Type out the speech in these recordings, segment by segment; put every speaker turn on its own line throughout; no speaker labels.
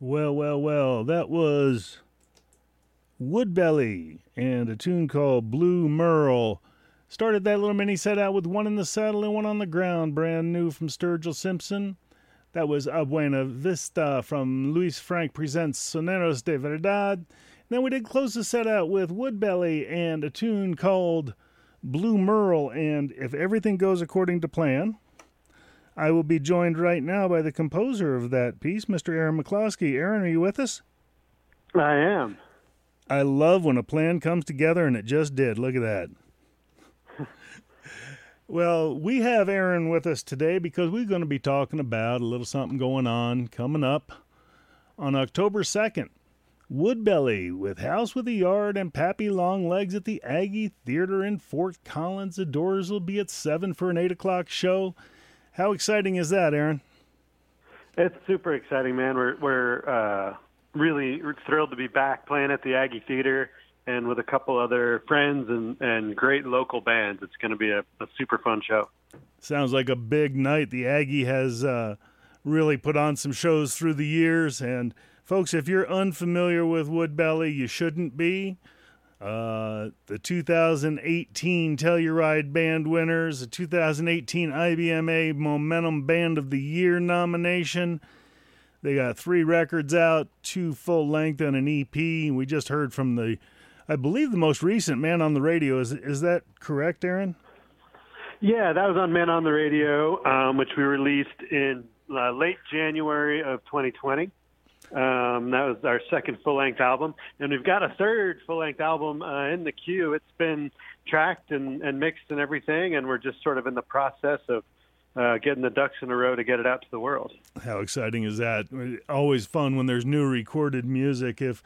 Well, well, well, that was Woodbelly and a tune called Blue Merle. Started that little mini set out with one in the saddle and one on the ground, brand new from Sturgill Simpson. That was A Buena Vista from Luis Frank Presents Soneros de Verdad. then we did close the set out with Woodbelly and a tune called Blue Merle. And if everything goes according to plan, I will be joined right now by the composer of that piece, Mr. Aaron McCloskey. Aaron, are you with us?
I am.
I love when a plan comes together, and it just did. Look at that. well, we have Aaron with us today because we're going to be talking about a little something going on coming up on October 2nd. Woodbelly with House with a Yard and Pappy Longlegs at the Aggie Theater in Fort Collins. The doors will be at 7 for an 8 o'clock show. How exciting is that, Aaron?
It's super exciting, man. We're we're uh, really thrilled to be back playing at the Aggie Theater and with a couple other friends and and great local bands. It's going to be a, a super fun show.
Sounds like a big night. The Aggie has uh, really put on some shows through the years, and folks, if you're unfamiliar with Woodbelly, you shouldn't be. Uh, the 2018 Telluride Band winners, the 2018 IBMA Momentum Band of the Year nomination. They got three records out, two full length and an EP. We just heard from the, I believe, the most recent Man on the Radio. Is is that correct, Aaron?
Yeah, that was on Man on the Radio, um, which we released in uh, late January of 2020. Um, that was our second full length album, and we've got a third full length album uh, in the queue. It's been tracked and, and mixed and everything, and we're just sort of in the process of uh, getting the ducks in a row to get it out to the world.
How exciting is that? Always fun when there's new recorded music. If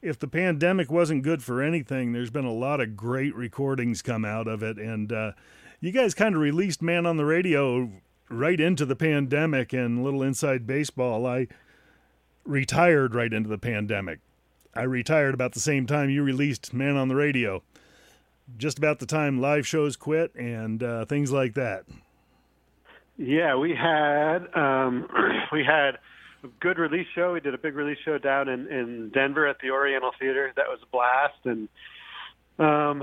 if the pandemic wasn't good for anything, there's been a lot of great recordings come out of it, and uh, you guys kind of released "Man on the Radio" right into the pandemic and little inside baseball. I retired right into the pandemic. I retired about the same time you released Man on the Radio, just about the time live shows quit and uh, things like that.
Yeah, we had um, we had a good release show. We did a big release show down in in Denver at the Oriental Theater. That was a blast, and um,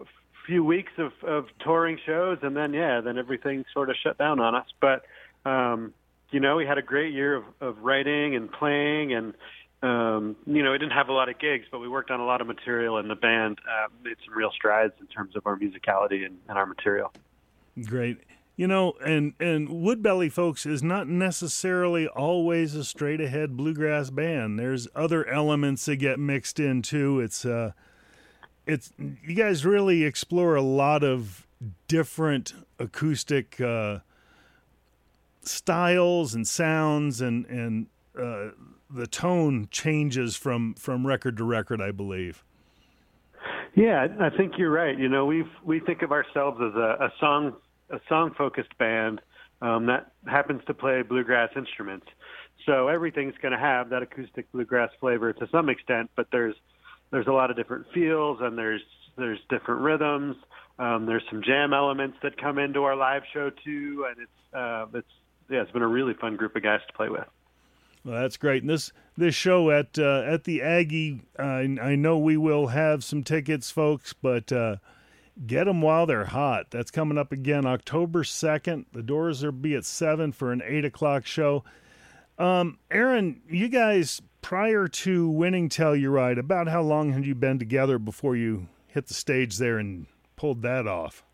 a few weeks of of touring shows, and then yeah, then everything sort of shut down on us. But um, you know, we had a great year of, of writing and playing, and um, you know, we didn't have a lot of gigs, but we worked on a lot of material, and the band uh, made some real strides in terms of our musicality and, and our material.
Great. You know, and and Woodbelly folks is not necessarily always a straight ahead bluegrass band. There's other elements that get mixed in too. It's uh it's you guys really explore a lot of different acoustic uh styles and sounds and and uh, the tone changes from from record to record, I believe.
Yeah, I think you're right. You know, we we think of ourselves as a, a song a song focused band um, that happens to play bluegrass instruments. So everything's going to have that acoustic bluegrass flavor to some extent, but there's there's a lot of different feels and there's there's different rhythms. Um, there's some jam elements that come into our live show too, and it's uh, it's yeah, it's been a really fun group of guys to play with.
Well, that's great. And this this show at uh, at the Aggie, uh, I know we will have some tickets, folks, but uh, get them while they're hot. That's coming up again October second. The doors will be at seven for an eight o'clock show. Um, Aaron, you guys prior to winning Telluride, about how long had you been together before you hit the stage there and pulled that off?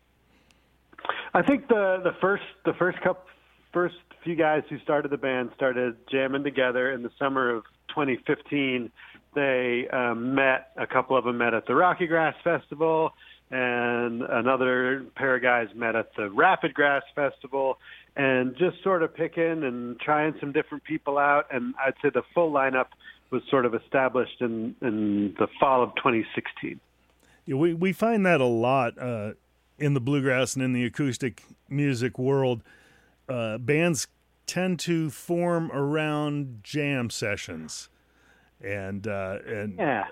I think the the first the first couple first few guys who started the band started jamming together in the summer of 2015. They um, met, a couple of them met at the Rocky Grass Festival, and another pair of guys met at the Rapid Grass Festival, and just sort of picking and trying some different people out. And I'd say the full lineup was sort of established in, in the fall of 2016.
Yeah, we, we find that a lot uh, in the bluegrass and in the acoustic music world uh, bands tend to form around jam sessions, and uh, and
yeah.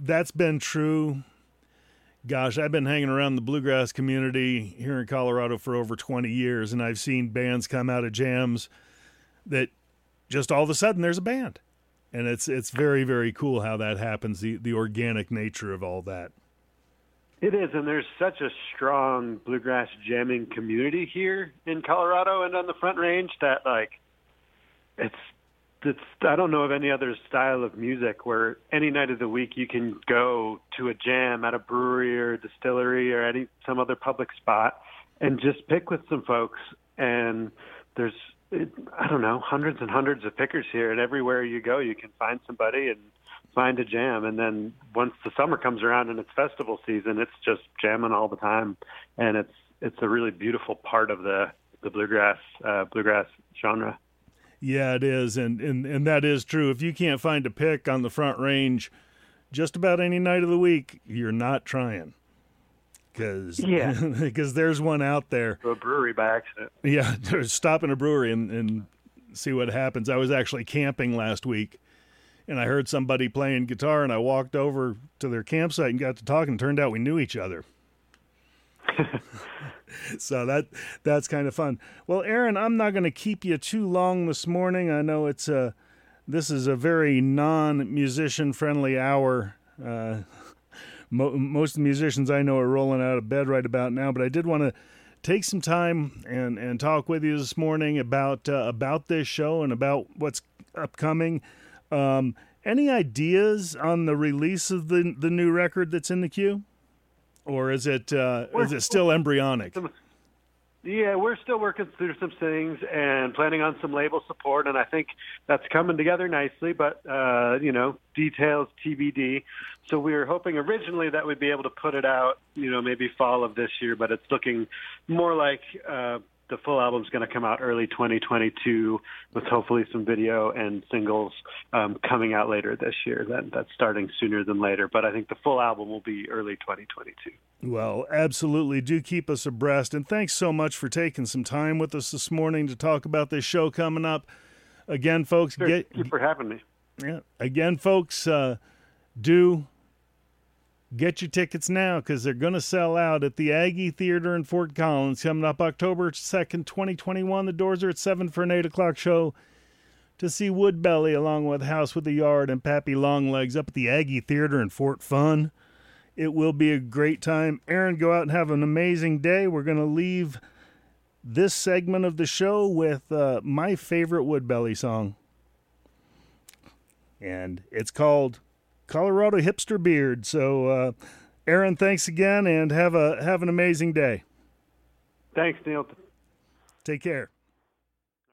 that's been true. Gosh, I've been hanging around the bluegrass community here in Colorado for over 20 years, and I've seen bands come out of jams that just all of a sudden there's a band. and it's it's very very cool how that happens. The the organic nature of all that.
It is, and there's such a strong bluegrass jamming community here in Colorado and on the Front Range that like it's it's I don't know of any other style of music where any night of the week you can go to a jam at a brewery or a distillery or any some other public spot and just pick with some folks. And there's I don't know hundreds and hundreds of pickers here and everywhere you go you can find somebody and find a jam and then once the summer comes around and it's festival season it's just jamming all the time and it's it's a really beautiful part of the the bluegrass uh, bluegrass genre.
Yeah, it is, and, and and that is true. If you can't find a pick on the Front Range, just about any night of the week, you're not trying. Because
yeah,
because there's one out there.
A brewery by accident.
Yeah, stop in a brewery and, and see what happens. I was actually camping last week, and I heard somebody playing guitar, and I walked over to their campsite and got to talking. Turned out we knew each other. so that that's kind of fun. Well, Aaron, I'm not going to keep you too long this morning. I know it's a this is a very non-musician friendly hour. Uh, mo- most of the musicians I know are rolling out of bed right about now, but I did want to take some time and and talk with you this morning about uh, about this show and about what's upcoming. Um, any ideas on the release of the the new record that's in the queue? or is it uh, is it still embryonic?
Yeah, we're still working through some things and planning on some label support, and I think that's coming together nicely. But uh, you know, details TBD. So we were hoping originally that we'd be able to put it out, you know, maybe fall of this year, but it's looking more like uh, the full album's going to come out early 2022 with hopefully some video and singles um, coming out later this year. That that's starting sooner than later, but I think the full album will be early 2022.
Well, absolutely. Do keep us abreast, and thanks so much for taking some time with us this morning to talk about this show coming up. Again, folks,
sure.
get
thank you for having me.
Yeah. Again, folks, uh, do Get your tickets now because they're going to sell out at the Aggie Theater in Fort Collins coming up October 2nd, 2021. The doors are at 7 for an 8 o'clock show to see Woodbelly along with House with the Yard and Pappy Longlegs up at the Aggie Theater in Fort Fun. It will be a great time. Aaron, go out and have an amazing day. We're going to leave this segment of the show with uh, my favorite Woodbelly song. And it's called Colorado hipster beard. So, uh, Aaron, thanks again, and have a have an amazing day.
Thanks, Neil.
Take care.